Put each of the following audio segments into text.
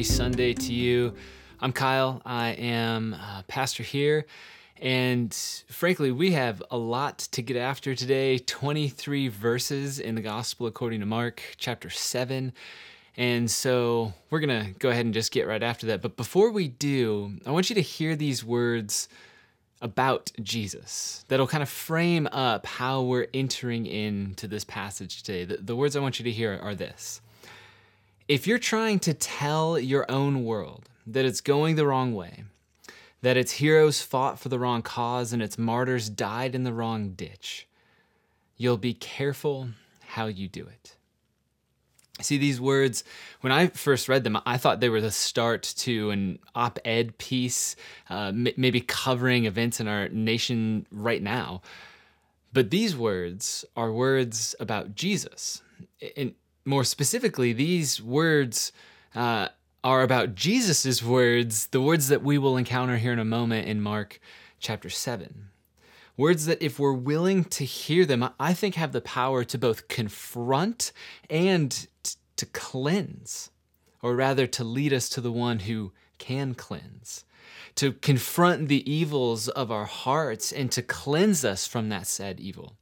happy Sunday to you. I'm Kyle. I am a pastor here. And frankly, we have a lot to get after today 23 verses in the Gospel according to Mark, chapter 7. And so we're going to go ahead and just get right after that. But before we do, I want you to hear these words about Jesus that'll kind of frame up how we're entering into this passage today. The, the words I want you to hear are this If you're trying to tell your own world that it's going the wrong way, that its heroes fought for the wrong cause and its martyrs died in the wrong ditch, you'll be careful how you do it. See, these words, when I first read them, I thought they were the start to an op ed piece, uh, m- maybe covering events in our nation right now. But these words are words about Jesus. And more specifically, these words uh, are about Jesus' words, the words that we will encounter here in a moment in Mark chapter 7. Words that, if we're willing to hear them, I think have the power to both confront and t- to cleanse, or rather to lead us to the one who can cleanse, to confront the evils of our hearts and to cleanse us from that said evil.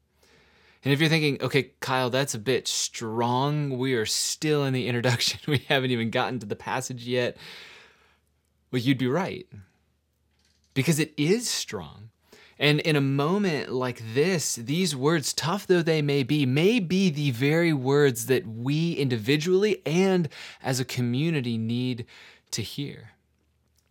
And if you're thinking, okay, Kyle, that's a bit strong, we are still in the introduction, we haven't even gotten to the passage yet, well, you'd be right. Because it is strong. And in a moment like this, these words, tough though they may be, may be the very words that we individually and as a community need to hear.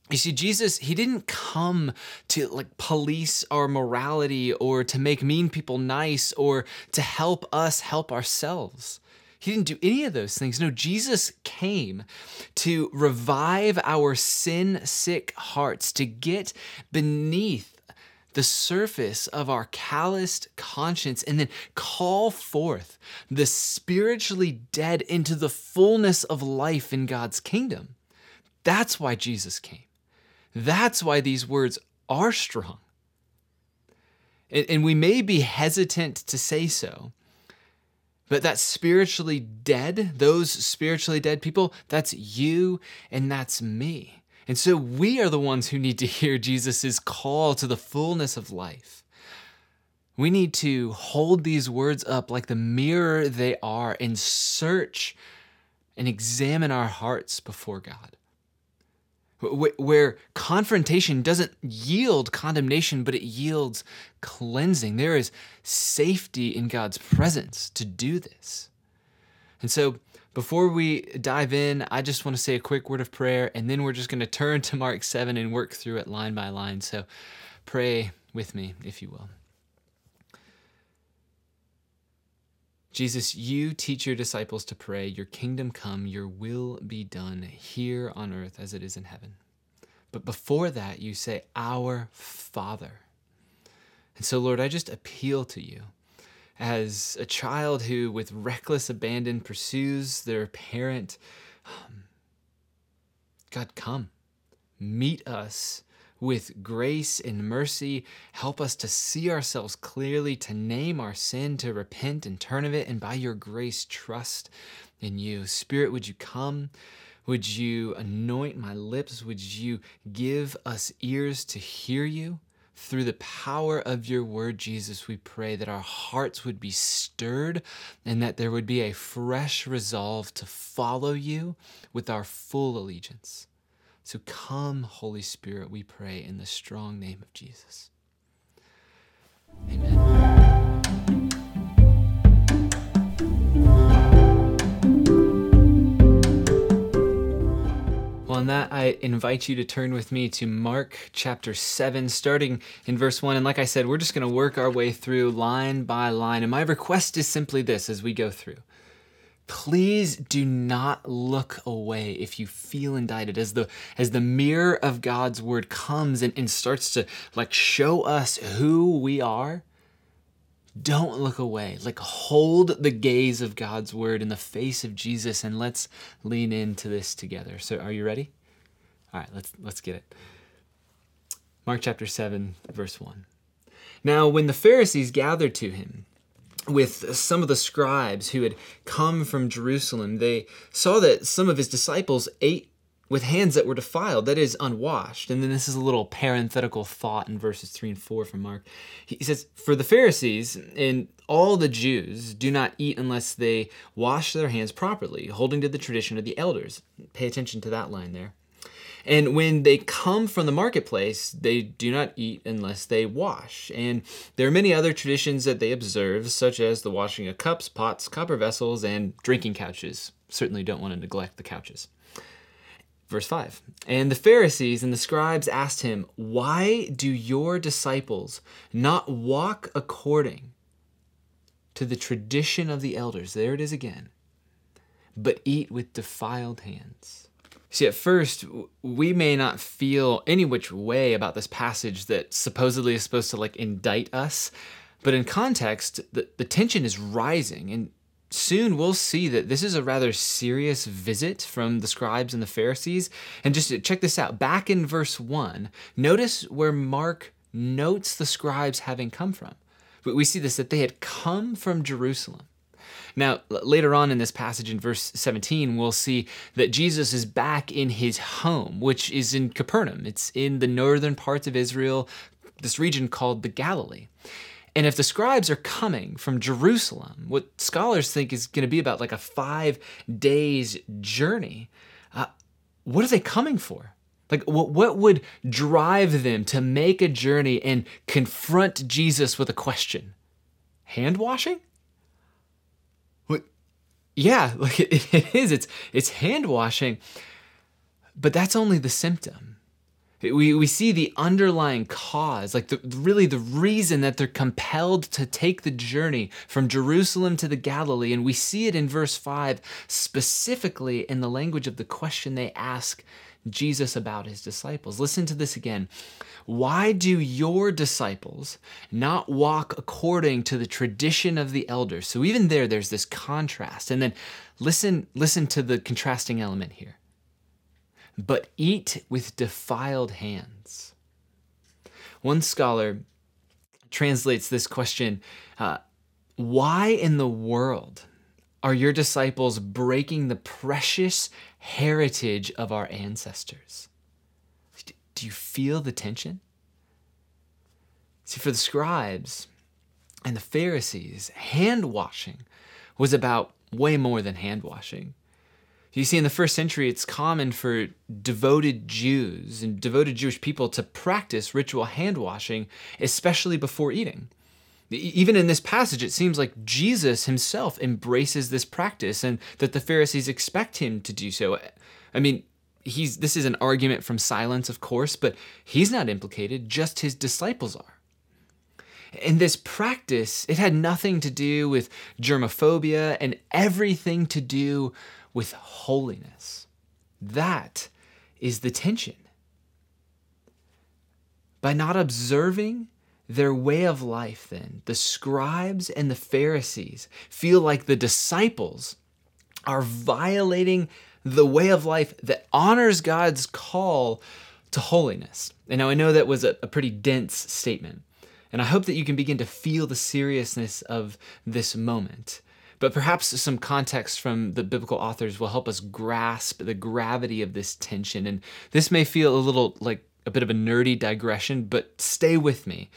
You see, Jesus, he didn't come to like police our morality or to make mean people nice or to help us help ourselves. He didn't do any of those things. No, Jesus came to revive our sin sick hearts, to get beneath the surface of our calloused conscience and then call forth the spiritually dead into the fullness of life in God's kingdom. That's why Jesus came. That's why these words are strong. And, we may be hesitant to say so, but that spiritually dead, those spiritually dead people, that's you and that's me. And so we are the ones who need to hear Jesus' call to the fullness of life. We need to hold these words up like the mirror they are and search and examine our hearts before God where confrontation doesn't yield condemnation, but it yields cleansing. There is safety in God's presence to do this. And so, before we dive in, I just want to say a quick word of prayer, and then we're just going to turn to Mark 7 and work through it line by line. So, pray with me, if you will. Jesus, you teach your disciples to pray, Your kingdom come, your will be done here on earth as it is in heaven. But before that, you say, Our Father. And so, Lord, I just appeal to you as a child who, with reckless abandon, pursues their parent. Um, God, come, meet us with grace and mercy. Help us to see ourselves clearly, to name our sin, to repent and turn of it, and by your grace, trust in you. Spirit, would you come? Would you anoint my lips? Would you give us ears to hear you? Through the power of your word, Jesus, we pray that our hearts would be stirred and that there would be a fresh resolve to follow you with our full allegiance. So come, Holy Spirit, we pray in the strong name of Jesus. Amen. Well, on that, I invite you to turn with me to Mark chapter 7, starting in verse 1. And like I said, we're just going to work our way through line by line. And my request is simply this as we go through please do not look away if you feel indicted. As the as the mirror of god's word comes and, and starts to like show us who we are don't look away. Like hold the gaze of god's word in the face of jesus and let's lean into this together. So are you ready? All right let's let's get it. Mark chapter 7 verse 1 now when the pharisees gathered to him with some of the scribes who had come from Jerusalem, they saw that some of his disciples ate with hands that were defiled, that is, unwashed. And then this is a little parenthetical thought in verses 3 and 4 from Mark. He says, For the Pharisees and all the Jews do not eat unless they wash their hands properly, holding to the tradition of the elders. Pay attention to that line there. And when they come from the marketplace, they do not eat unless they wash. And there are many other traditions that they observe, such as the washing of cups, pots, copper vessels, and drinking couches. Certainly don't want to neglect the couches. Verse 5 And the Pharisees and the scribes asked him, Why do your disciples not walk according to the tradition of the elders? There it is again. But eat with defiled hands. See, at first, we may not feel any which way about this passage that supposedly is supposed to like indict us, but in context, the, the tension is rising. And soon we'll see that this is a rather serious visit from the scribes and the Pharisees. And just uh, check this out back in verse 1, notice where Mark notes the scribes having come from. We see this that they had come from Jerusalem. Now, later on in this passage in verse 17, we'll see that Jesus is back in his home, which is in Capernaum. It's in the northern parts of Israel, this region called the Galilee. And if the scribes are coming from Jerusalem, what scholars think is going to be about like a five days journey, uh, what are they coming for? Like, what, what would drive them to make a journey and confront Jesus with a question? Hand washing? Yeah, like it, it is. It's, it's hand washing, but that's only the symptom. We, we see the underlying cause, like the, really the reason that they're compelled to take the journey from Jerusalem to the Galilee. And we see it in verse 5, specifically in the language of the question they ask Jesus about his disciples. Listen to this again. Why do your disciples not walk according to the tradition of the elders? So even there, there's this contrast. And then listen, listen to the contrasting element here but eat with defiled hands. One scholar translates this question uh, Why in the world are your disciples breaking the precious heritage of our ancestors? Do you feel the tension? See, for the scribes and the Pharisees, hand washing was about way more than hand washing. You see, in the first century, it's common for devoted Jews and devoted Jewish people to practice ritual hand washing, especially before eating. Even in this passage, it seems like Jesus himself embraces this practice and that the Pharisees expect him to do so. I mean, he's this is an argument from silence, of course, but he's not implicated, just his disciples are. And this practice, it had nothing to do with germophobia and everything to do with holiness. That is the tension. By not observing their way of life, then, the scribes and the Pharisees feel like the disciples are violating the way of life that honors God's call to holiness. And now I know that was a, a pretty dense statement. And I hope that you can begin to feel the seriousness of this moment. But perhaps some context from the biblical authors will help us grasp the gravity of this tension. And this may feel a little like a bit of a nerdy digression, but stay with me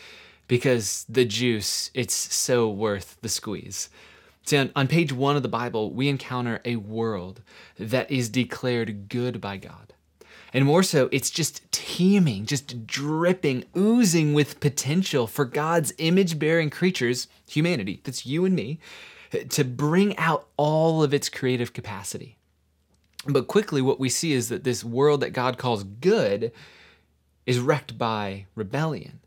because the juice, it's so worth the squeeze. See, on, on page one of the Bible, we encounter a world that is declared good by God. And more so, it's just teeming, just dripping, oozing with potential for God's image bearing creatures, humanity, that's you and me, to bring out all of its creative capacity. But quickly, what we see is that this world that God calls good is wrecked by rebellion.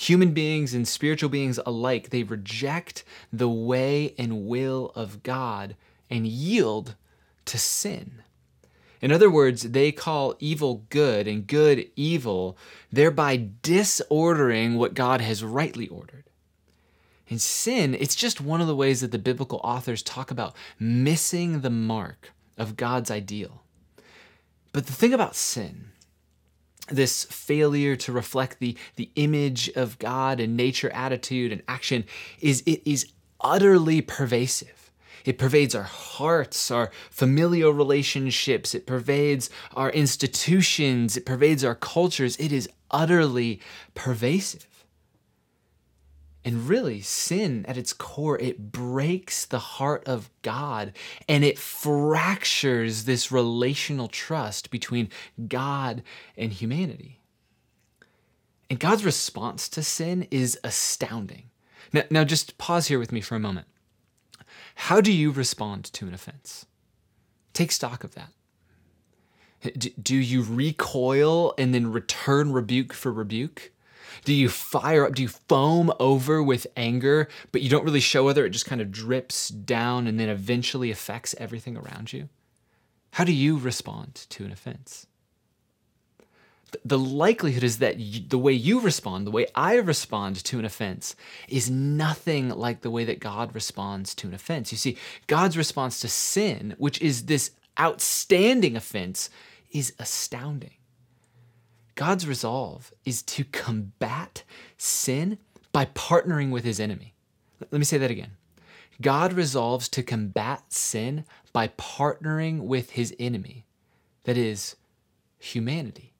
Human beings and spiritual beings alike, they reject the way and will of God and yield to sin. In other words, they call evil good and good evil, thereby disordering what God has rightly ordered. And sin, it's just one of the ways that the biblical authors talk about missing the mark of God's ideal. But the thing about sin, this failure to reflect the, the image of God and nature, attitude, and action, is it is utterly pervasive. It pervades our hearts, our familial relationships. It pervades our institutions. It pervades our cultures. It is utterly pervasive. And really, sin at its core, it breaks the heart of God and it fractures this relational trust between God and humanity. And God's response to sin is astounding. Now, now just pause here with me for a moment. How do you respond to an offense? Take stock of that. Do you recoil and then return rebuke for rebuke? Do you fire up? Do you foam over with anger, but you don't really show whether it just kind of drips down and then eventually affects everything around you? How do you respond to an offense? The likelihood is that the way you respond, the way I respond to an offense, is nothing like the way that God responds to an offense. You see, God's response to sin, which is this outstanding offense, is astounding. God's resolve is to combat sin by partnering with his enemy. Let me say that again. God resolves to combat sin by partnering with his enemy, that is, humanity.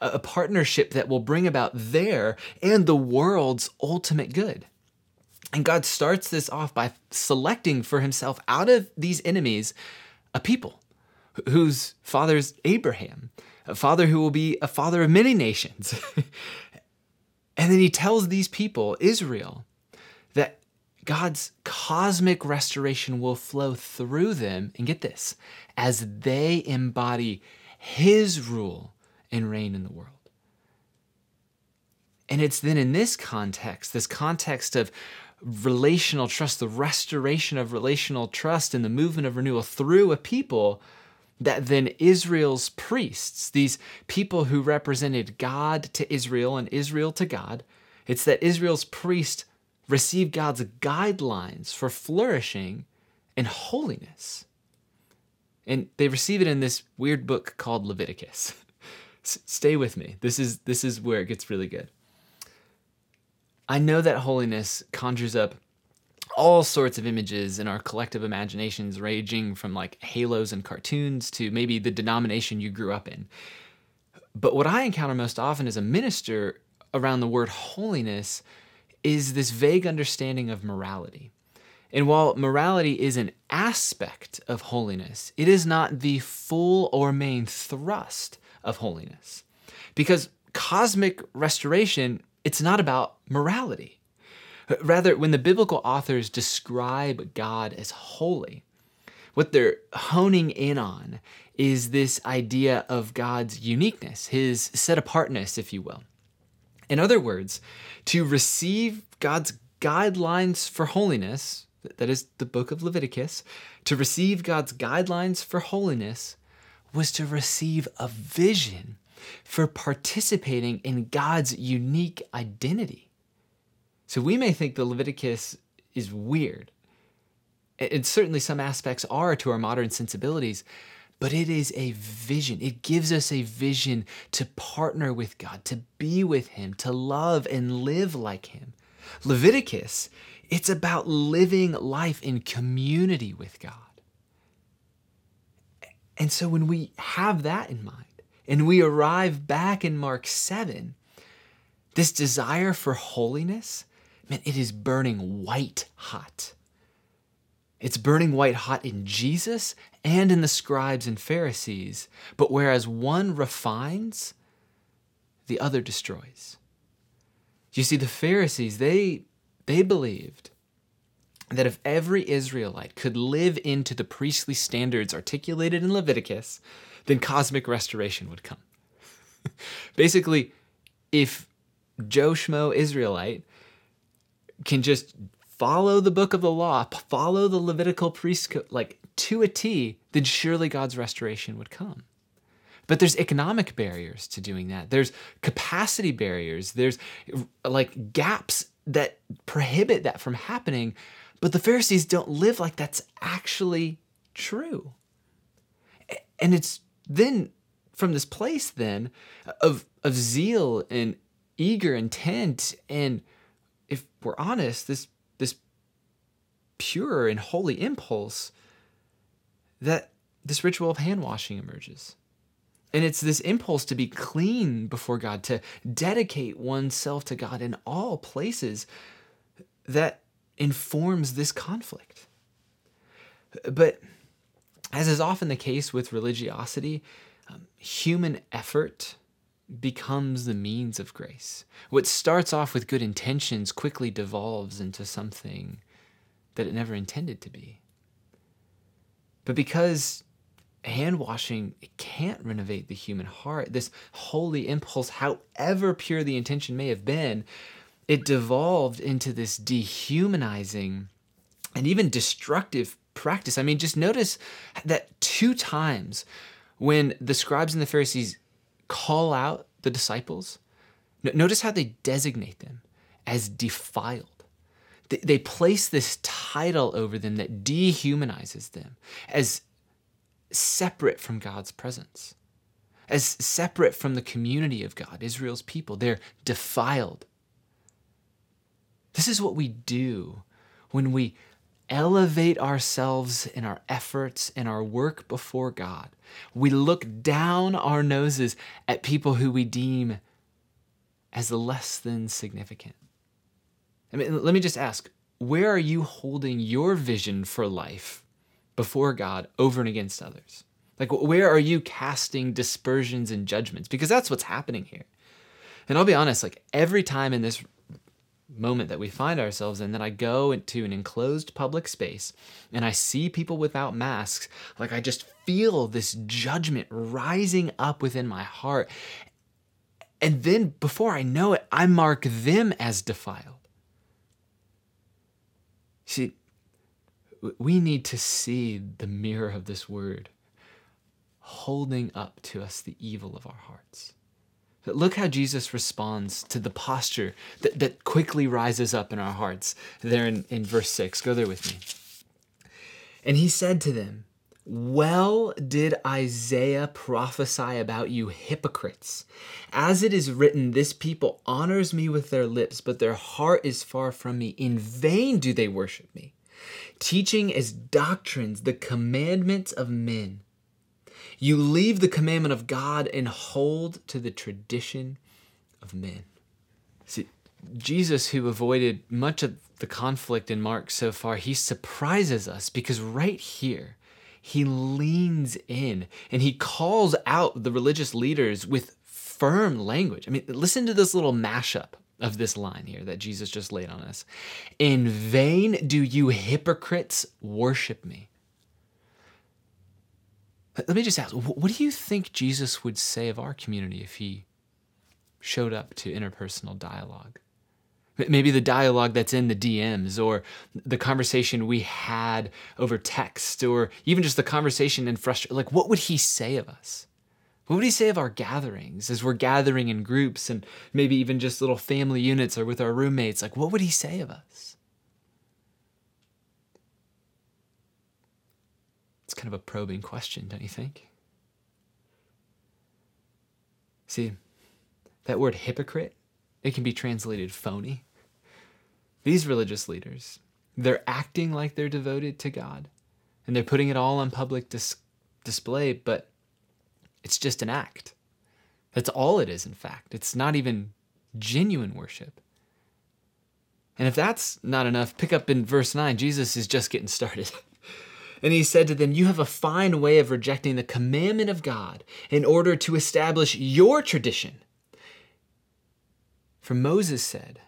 A partnership that will bring about their and the world's ultimate good. And God starts this off by selecting for himself out of these enemies a people whose father's Abraham, a father who will be a father of many nations. and then he tells these people, Israel, that God's cosmic restoration will flow through them, and get this, as they embody his rule and reign in the world. And it's then in this context, this context of relational trust, the restoration of relational trust and the movement of renewal through a people that then Israel's priests, these people who represented God to Israel and Israel to God, it's that Israel's priests received God's guidelines for flourishing and holiness. And they receive it in this weird book called Leviticus. stay with me. This is this is where it gets really good. I know that holiness conjures up all sorts of images in our collective imaginations, ranging from like halos and cartoons to maybe the denomination you grew up in. But what I encounter most often as a minister around the word holiness is this vague understanding of morality. And while morality is an aspect of holiness, it is not the full or main thrust of holiness. Because cosmic restoration, it's not about morality. Rather, when the biblical authors describe God as holy, what they're honing in on is this idea of God's uniqueness, his set apartness, if you will. In other words, to receive God's guidelines for holiness, that is the book of Leviticus, to receive God's guidelines for holiness was to receive a vision for participating in God's unique identity. So we may think the Leviticus is weird. And certainly some aspects are to our modern sensibilities, but it is a vision. It gives us a vision to partner with God, to be with Him, to love and live like Him. Leviticus, it's about living life in community with God. And so when we have that in mind and we arrive back in Mark 7, this desire for holiness, man, it is burning white hot. It's burning white hot in Jesus and in the scribes and Pharisees. But whereas one refines, the other destroys. You see, the Pharisees, they, they believed that if every Israelite could live into the priestly standards articulated in Leviticus, then cosmic restoration would come. Basically, if Joe Schmo Israelite can just follow the book of the law, follow the Levitical priesthood, like to a T, then surely God's restoration would come. But there's economic barriers to doing that. There's capacity barriers. There's like gaps that prohibit that from happening. But the Pharisees don't live like that's actually true. And it's then from this place then of of zeal and eager intent and if we're honest, this this pure and holy impulse that this ritual of hand washing emerges. And it's this impulse to be clean before God, to dedicate oneself to God in all places that informs this conflict. But as is often the case with religiosity, um, human effort becomes the means of grace. What starts off with good intentions quickly devolves into something that it never intended to be. But because hand washing can't renovate the human heart, this holy impulse, however pure the intention may have been, it devolved into this dehumanizing and even destructive practice. I mean, just notice that two times when the scribes and the Pharisees call out the disciples, notice how they designate them as defiled. They place this title over them that dehumanizes them as separate from God's presence, as separate from the community of God, Israel's people. They're defiled. This is what we do when we elevate ourselves in our efforts and our work before God. We look down our noses at people who we deem as less than significant. I mean, let me just ask where are you holding your vision for life before God over and against others? Like, where are you casting dispersions and judgments? Because that's what's happening here. And I'll be honest, like, every time in this moment that we find ourselves in that I go into an enclosed public space and I see people without masks, like I just feel this judgment rising up within my heart. And then before I know it, I mark them as defiled. See, we need to see the mirror of this word holding up to us the evil of our hearts. Look how Jesus responds to the posture that, that quickly rises up in our hearts there in, in verse 6. Go there with me. And he said to them, Well did Isaiah prophesy about you hypocrites. As it is written, This people honors me with their lips, but their heart is far from me. In vain do they worship me, teaching as doctrines the commandments of men. You leave the commandment of God and hold to the tradition of men. See, Jesus, who avoided much of the conflict in Mark so far, he surprises us because right here, he leans in and he calls out the religious leaders with firm language. I mean, listen to this little mashup of this line here that Jesus just laid on us. In vain do you hypocrites worship me. Let me just ask what do you think Jesus would say of our community if he showed up to interpersonal dialogue? Maybe the dialogue that's in the DMs or the conversation we had over text or even just the conversation in frustration. Like, what would he say of us? What would he say of our gatherings as we're gathering in groups and maybe even just little family units or with our roommates? Like, what would he say of us? It's kind of a probing question, don't you think? See, that word hypocrite, it can be translated phony. These religious leaders, they're acting like they're devoted to God and they're putting it all on public dis- display, but it's just an act. That's all it is, in fact. It's not even genuine worship. And if that's not enough, pick up in verse 9. Jesus is just getting started. And he said to them, You have a fine way of rejecting the commandment of God in order to establish your tradition. For Moses said,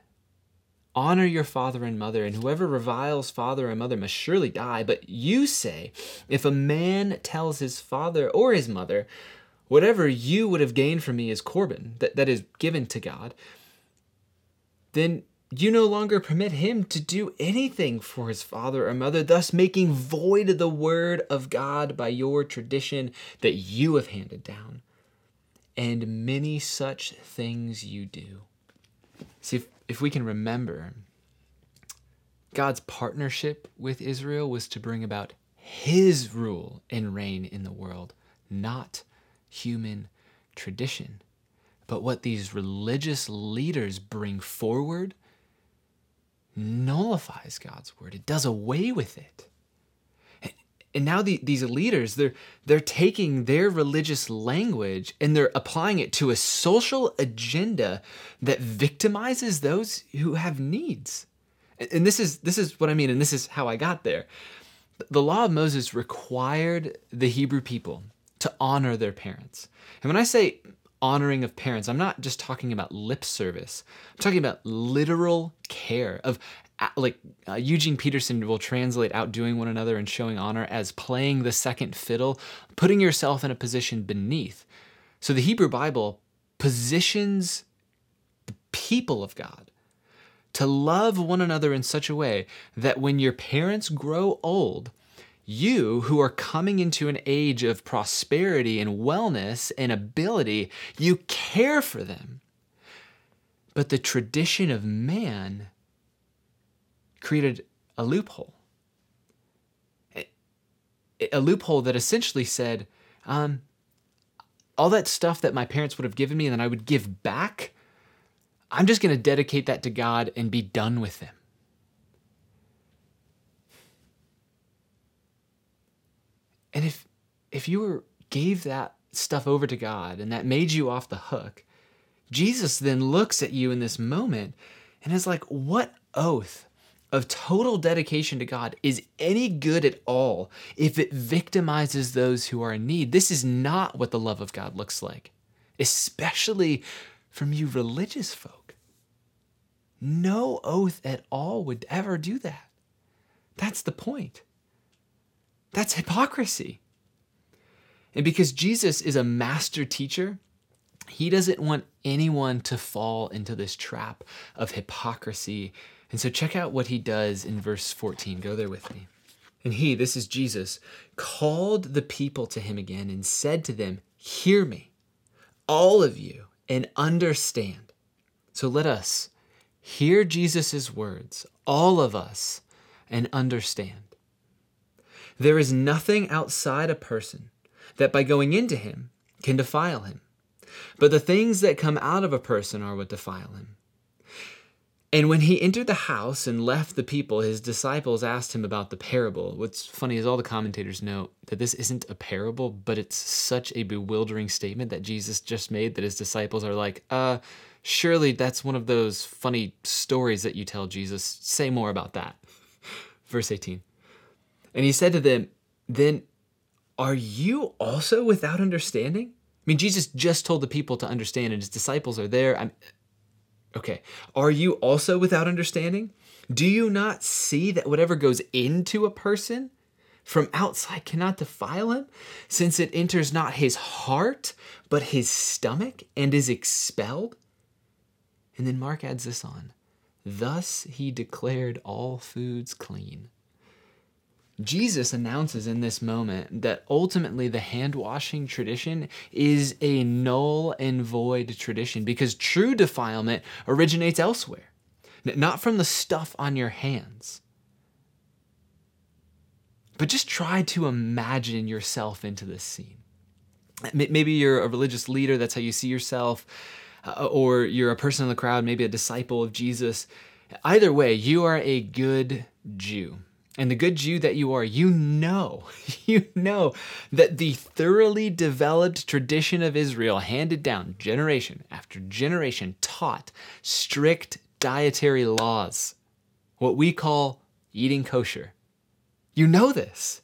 Honor your father and mother, and whoever reviles father or mother must surely die. But you say, If a man tells his father or his mother, Whatever you would have gained from me is Corban, that, that is given to God, then you no longer permit him to do anything for his father or mother, thus making void the word of God by your tradition that you have handed down. And many such things you do. See, if, if we can remember, God's partnership with Israel was to bring about his rule and reign in the world, not human tradition. But what these religious leaders bring forward nullifies God's word. It does away with it. And now the, these leaders, they're, they're taking their religious language and they're applying it to a social agenda that victimizes those who have needs. And this is, this is what I mean, and this is how I got there. The law of Moses required the Hebrew people to honor their parents. And when I say honoring of parents, I'm not just talking about lip service. I'm talking about literal care of like uh, Eugene Peterson will translate outdoing one another and showing honor as playing the second fiddle, putting yourself in a position beneath. So the Hebrew Bible positions the people of God to love one another in such a way that when your parents grow old, you who are coming into an age of prosperity and wellness and ability, you care for them. But the tradition of man created a loophole. A loophole that essentially said, um, all that stuff that my parents would have given me and then I would give back, I'm just going to dedicate that to God and be done with them. And if if you were gave that stuff over to God and that made you off the hook, Jesus then looks at you in this moment and is like, "What oath of total dedication to God is any good at all if it victimizes those who are in need? This is not what the love of God looks like, especially from you religious folk. No oath at all would ever do that. That's the point. That's hypocrisy. And because Jesus is a master teacher, he doesn't want anyone to fall into this trap of hypocrisy. And so check out what he does in verse 14. Go there with me. And he, this is Jesus, called the people to him again and said to them, Hear me, all of you, and understand. So let us hear Jesus' words, all of us, and understand. There is nothing outside a person that by going into him can defile him. But the things that come out of a person are what defile him. And when he entered the house and left the people, his disciples asked him about the parable. What's funny is all the commentators note that this isn't a parable, but it's such a bewildering statement that Jesus just made that his disciples are like, uh, surely that's one of those funny stories that you tell Jesus. Say more about that. Verse 18. And he said to them, Then are you also without understanding? I mean, Jesus just told the people to understand, and his disciples are there. I'm, okay. Are you also without understanding? Do you not see that whatever goes into a person from outside cannot defile him, since it enters not his heart, but his stomach, and is expelled? And then Mark adds this on Thus he declared all foods clean. Jesus announces in this moment that ultimately the hand washing tradition is a null and void tradition because true defilement originates elsewhere, not from the stuff on your hands. But just try to imagine yourself into this scene. Maybe you're a religious leader, that's how you see yourself, uh, or you're a person in the crowd, maybe a disciple of Jesus. Either way, you are a good Jew and the good Jew that you are, you know, you know that the thoroughly developed tradition of Israel, handed down generation after generation, taught strict dietary laws, what we call eating kosher. You know this.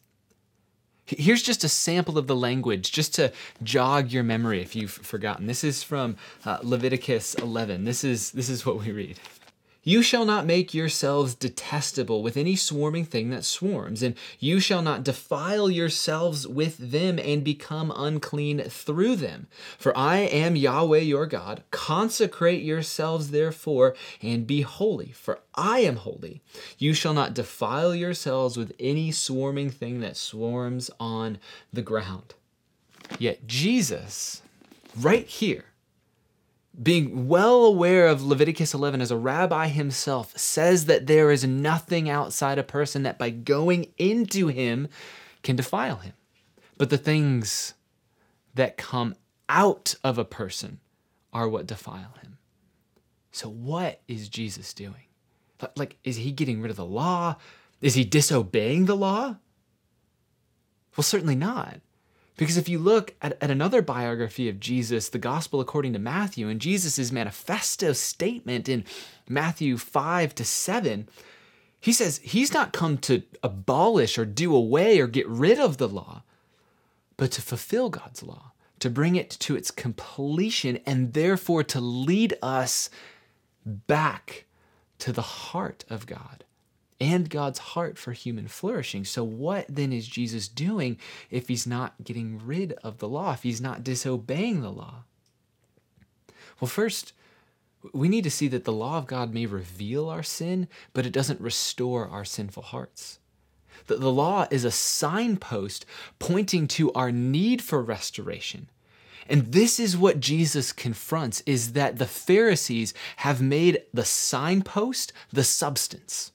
Here's just a sample of the language, just to jog your memory if you've forgotten. This is from uh, Leviticus 11. This is, this is what we read. You shall not make yourselves detestable with any swarming thing that swarms, and you shall not defile yourselves with them and become unclean through them. For I am Yahweh your God. Consecrate yourselves therefore and be holy, for I am holy. You shall not defile yourselves with any swarming thing that swarms on the ground. Yet Jesus, right here, being well aware of Leviticus 11 as a rabbi himself, says that there is nothing outside a person that by going into him can defile him. But the things that come out of a person are what defile him. So, what is Jesus doing? Like, is he getting rid of the law? Is he disobeying the law? Well, certainly not. Because if you look at, at another biography of Jesus, the Gospel according to Matthew, and Jesus' manifesto statement in Matthew 5 to 7, he says he's not come to abolish or do away or get rid of the law, but to fulfill God's law, to bring it to its completion, and therefore to lead us back to the heart of God and God's heart for human flourishing. So, what then is Jesus doing if he's not getting rid of the law, if he's not disobeying the law? Well, first, we need to see that the law of God may reveal our sin, but it doesn't restore our sinful hearts. The, the law is a signpost pointing to our need for restoration. And this is what Jesus confronts is that the Pharisees have made the signpost the substance.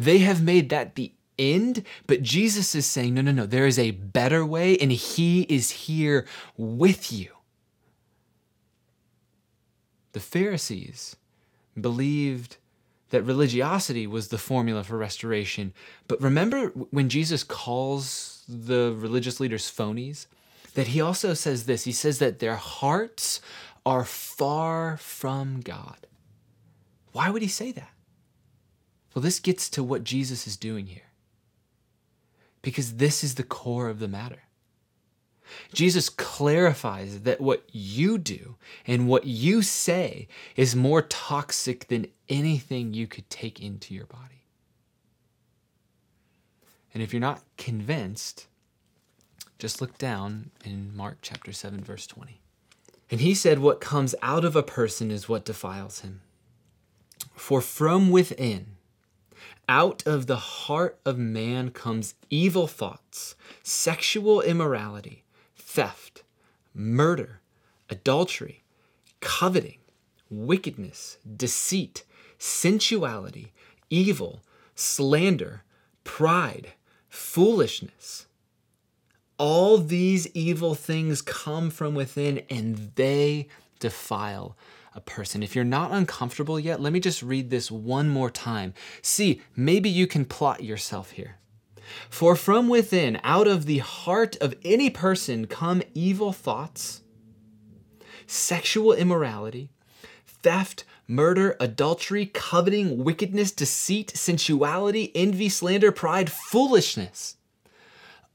They have made that the end, but Jesus is saying, no, no, no, there is a better way, and He is here with you. The Pharisees believed that religiosity was the formula for restoration. But remember when Jesus calls the religious leaders phonies? That he also says this he says that their hearts are far from God. Why would he say that? Well, this gets to what Jesus is doing here. Because this is the core of the matter. Jesus clarifies that what you do and what you say is more toxic than anything you could take into your body. And if you're not convinced, just look down in Mark chapter 7, verse 20. And he said, What comes out of a person is what defiles him. For from within, out of the heart of man comes evil thoughts, sexual immorality, theft, murder, adultery, coveting, wickedness, deceit, sensuality, evil, slander, pride, foolishness. All these evil things come from within and they defile a person. If you're not uncomfortable yet, let me just read this one more time. See, maybe you can plot yourself here. For from within, out of the heart of any person, come evil thoughts, sexual immorality, theft, murder, adultery, coveting, wickedness, deceit, sensuality, envy, slander, pride, foolishness.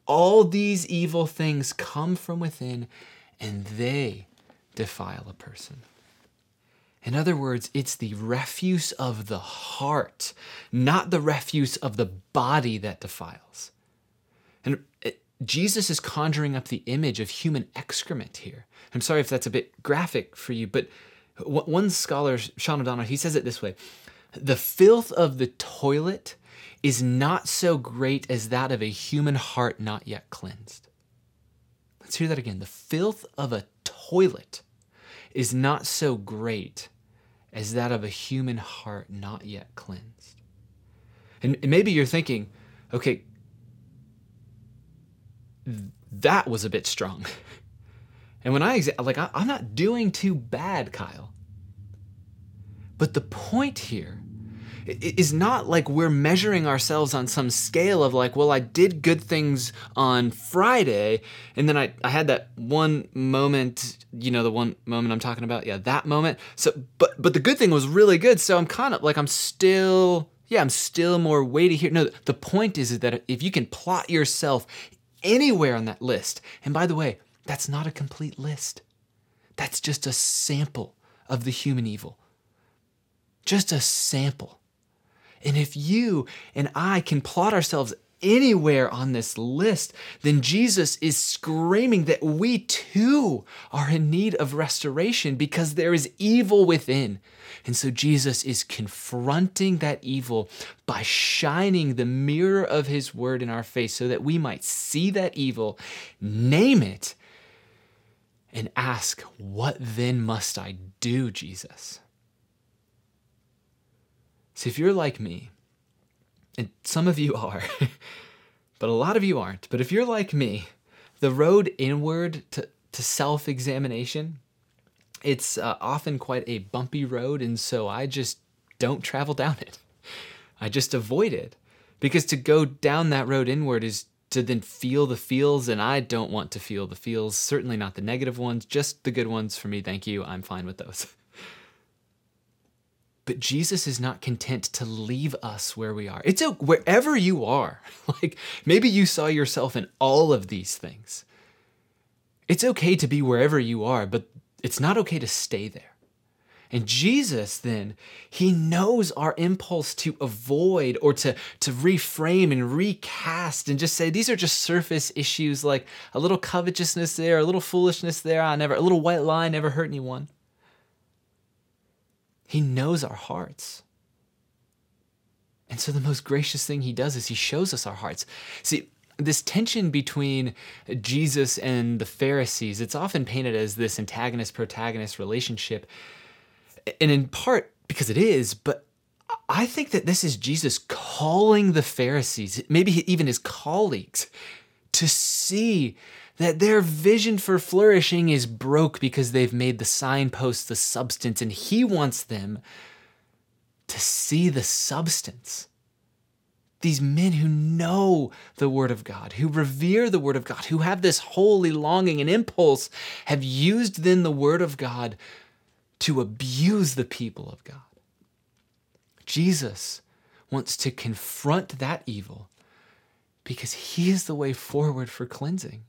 All these evil things come from within and they defile a person. In other words, it's the refuse of the heart, not the refuse of the body that defiles. And it, Jesus is conjuring up the image of human excrement here. I'm sorry if that's a bit graphic for you, but one scholar, Sean O'Donnell, he says it this way The filth of the toilet is not so great as that of a human heart not yet cleansed. Let's hear that again. The filth of a toilet is not so great as that of a human heart not yet cleansed. And maybe you're thinking, okay, that was a bit strong. And when I like, I'm not doing too bad, Kyle. But the point here is not like we're measuring ourselves on some scale of like, well, I did good things on Friday, and then I, I had that one moment, you know, the one moment I'm talking about, yeah, that moment. So, but but the good thing was really good. So I'm kind of like I'm still, yeah, I'm still more weighty here. No, the point is that if you can plot yourself anywhere on that list, and by the way, that's not a complete list. That's just a sample of the human evil. Just a sample. And if you and I can plot ourselves anywhere on this list, then Jesus is screaming that we too are in need of restoration because there is evil within. And so Jesus is confronting that evil by shining the mirror of his word in our face so that we might see that evil, name it, and ask, What then must I do, Jesus? See, if you're like me, and some of you are, but a lot of you aren't, but if you're like me, the road inward to, to self examination, it's uh, often quite a bumpy road, and so I just don't travel down it. I just avoid it. Because to go down that road inward is to then feel the feels, and I don't want to feel the feels, certainly not the negative ones, just the good ones for me. Thank you. I'm fine with those. But Jesus is not content to leave us where we are. It's a, wherever you are. Like maybe you saw yourself in all of these things. It's okay to be wherever you are, but it's not okay to stay there. And Jesus, then, he knows our impulse to avoid or to, to reframe and recast and just say, these are just surface issues like a little covetousness there, a little foolishness there, I never, a little white lie never hurt anyone. He knows our hearts. And so the most gracious thing he does is he shows us our hearts. See, this tension between Jesus and the Pharisees, it's often painted as this antagonist protagonist relationship. And in part because it is, but I think that this is Jesus calling the Pharisees, maybe even his colleagues, to see that their vision for flourishing is broke because they've made the signpost the substance, and he wants them to see the substance. These men who know the Word of God, who revere the Word of God, who have this holy longing and impulse, have used then the Word of God to abuse the people of God. Jesus wants to confront that evil because he is the way forward for cleansing.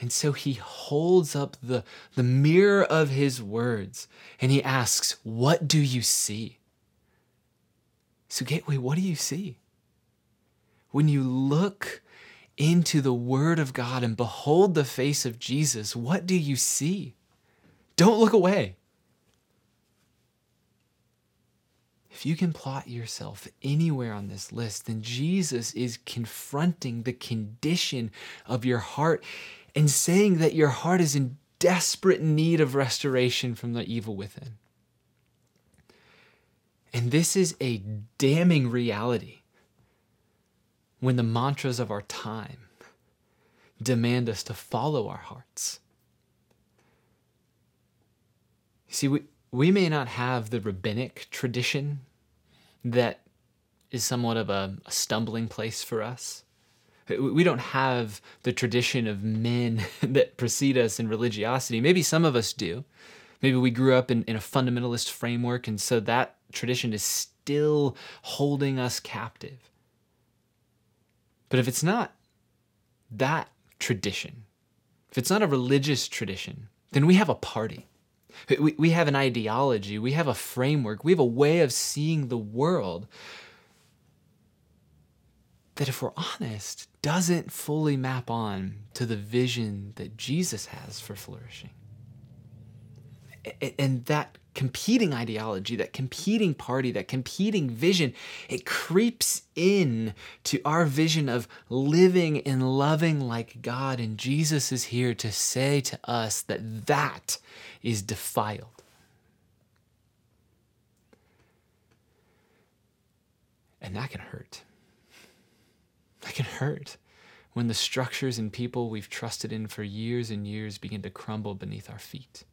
And so he holds up the, the mirror of his words and he asks, What do you see? So, Gateway, what do you see? When you look into the Word of God and behold the face of Jesus, what do you see? Don't look away. If you can plot yourself anywhere on this list, then Jesus is confronting the condition of your heart and saying that your heart is in desperate need of restoration from the evil within. And this is a damning reality when the mantras of our time demand us to follow our hearts. See, we, we may not have the rabbinic tradition that is somewhat of a, a stumbling place for us. We don't have the tradition of men that precede us in religiosity. Maybe some of us do. Maybe we grew up in, in a fundamentalist framework, and so that tradition is still holding us captive. But if it's not that tradition, if it's not a religious tradition, then we have a party. We, we have an ideology, we have a framework, we have a way of seeing the world that, if we're honest, doesn't fully map on to the vision that Jesus has for flourishing. And that competing ideology, that competing party, that competing vision, it creeps in to our vision of living and loving like God. And Jesus is here to say to us that that is defiled. And that can hurt. That can hurt when the structures and people we've trusted in for years and years begin to crumble beneath our feet.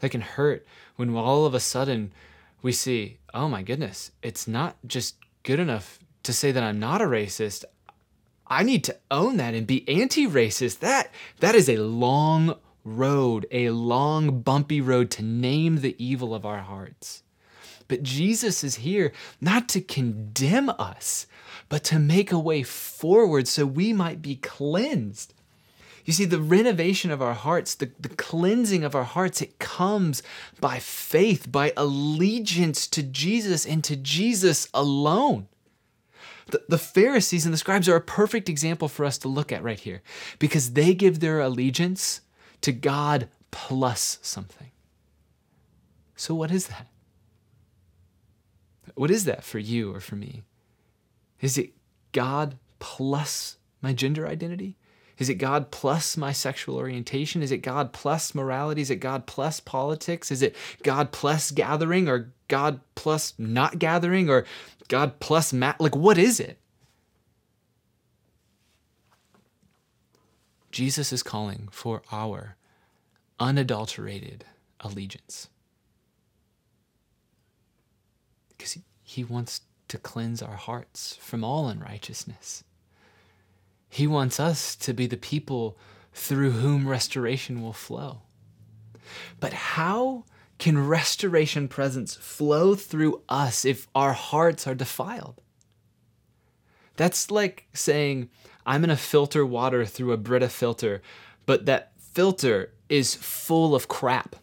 That can hurt when all of a sudden we see, oh my goodness, it's not just good enough to say that I'm not a racist. I need to own that and be anti-racist. That that is a long road, a long bumpy road to name the evil of our hearts. But Jesus is here not to condemn us, but to make a way forward so we might be cleansed. You see, the renovation of our hearts, the, the cleansing of our hearts, it comes by faith, by allegiance to Jesus and to Jesus alone. The, the Pharisees and the scribes are a perfect example for us to look at right here because they give their allegiance to God plus something. So, what is that? What is that for you or for me? Is it God plus my gender identity? Is it God plus my sexual orientation? Is it God plus morality? Is it God plus politics? Is it God plus gathering or God plus not gathering or God plus mat? Like, what is it? Jesus is calling for our unadulterated allegiance. Because He wants to cleanse our hearts from all unrighteousness. He wants us to be the people through whom restoration will flow. But how can restoration presence flow through us if our hearts are defiled? That's like saying, I'm going to filter water through a Brita filter, but that filter is full of crap.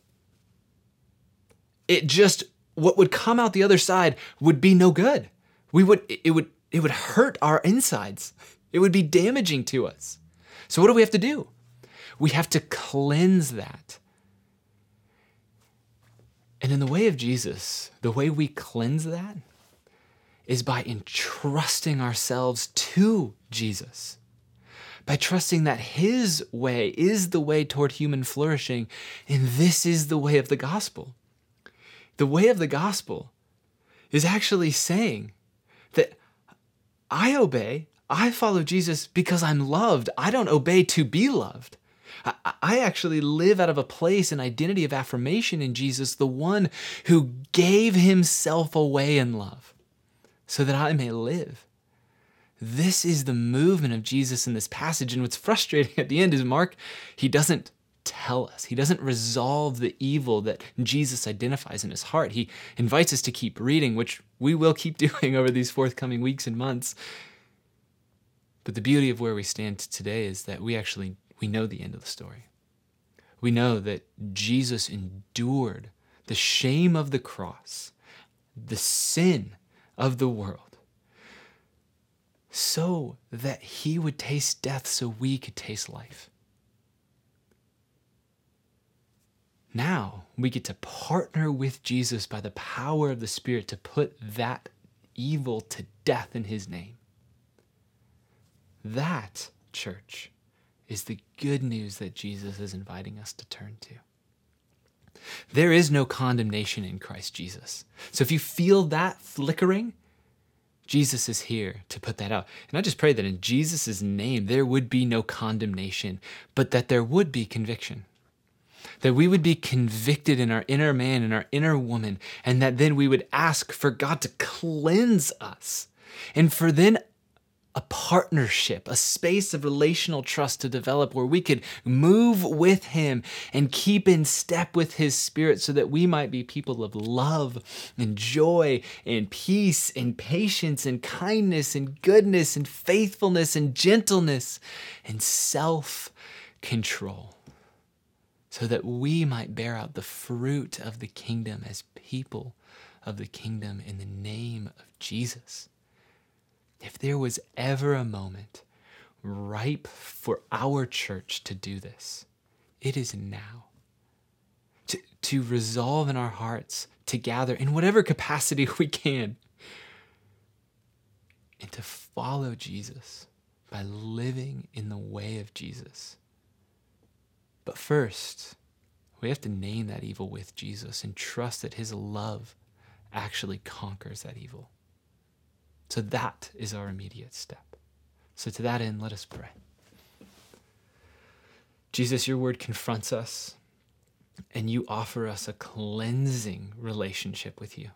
It just, what would come out the other side would be no good. We would, it would, it would hurt our insides. It would be damaging to us. So what do we have to do? We have to cleanse that. And in the way of Jesus, the way we cleanse that is by entrusting ourselves to Jesus. By trusting that His way is the way toward human flourishing, and this is the way of the gospel. The way of the gospel is actually saying that I obey, I follow Jesus because I'm loved. I don't obey to be loved. I actually live out of a place and identity of affirmation in Jesus, the one who gave himself away in love so that I may live. This is the movement of Jesus in this passage. And what's frustrating at the end is Mark, he doesn't tell us, he doesn't resolve the evil that Jesus identifies in his heart. He invites us to keep reading, which we will keep doing over these forthcoming weeks and months. But the beauty of where we stand today is that we actually we know the end of the story. We know that Jesus endured the shame of the cross, the sin of the world so that he would taste death so we could taste life. Now we get to partner with Jesus by the power of the Spirit to put that evil to death in his name. That, church, is the good news that Jesus is inviting us to turn to. There is no condemnation in Christ Jesus. So if you feel that flickering, Jesus is here to put that out. And I just pray that in Jesus' name, there would be no condemnation, but that there would be conviction. That we would be convicted in our inner man and our inner woman, and that then we would ask for God to cleanse us. And for then a partnership, a space of relational trust to develop where we could move with Him and keep in step with His Spirit so that we might be people of love and joy and peace and patience and kindness and goodness and faithfulness and gentleness and self control. So that we might bear out the fruit of the kingdom as people of the kingdom in the name of Jesus. If there was ever a moment ripe for our church to do this, it is now. To, to resolve in our hearts to gather in whatever capacity we can and to follow Jesus by living in the way of Jesus. But first, we have to name that evil with Jesus and trust that his love actually conquers that evil. So that is our immediate step. So to that end, let us pray. Jesus, your word confronts us and you offer us a cleansing relationship with you.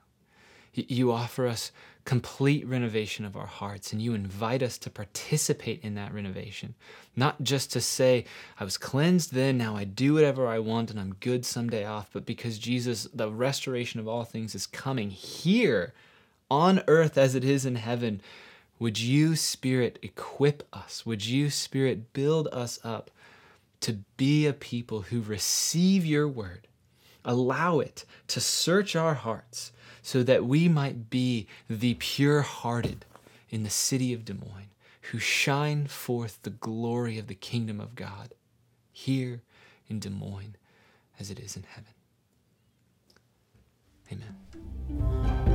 You offer us complete renovation of our hearts, and you invite us to participate in that renovation. Not just to say, I was cleansed then, now I do whatever I want, and I'm good someday off, but because Jesus, the restoration of all things, is coming here on earth as it is in heaven. Would you, Spirit, equip us? Would you, Spirit, build us up to be a people who receive your word? Allow it to search our hearts so that we might be the pure hearted in the city of Des Moines who shine forth the glory of the kingdom of God here in Des Moines as it is in heaven. Amen.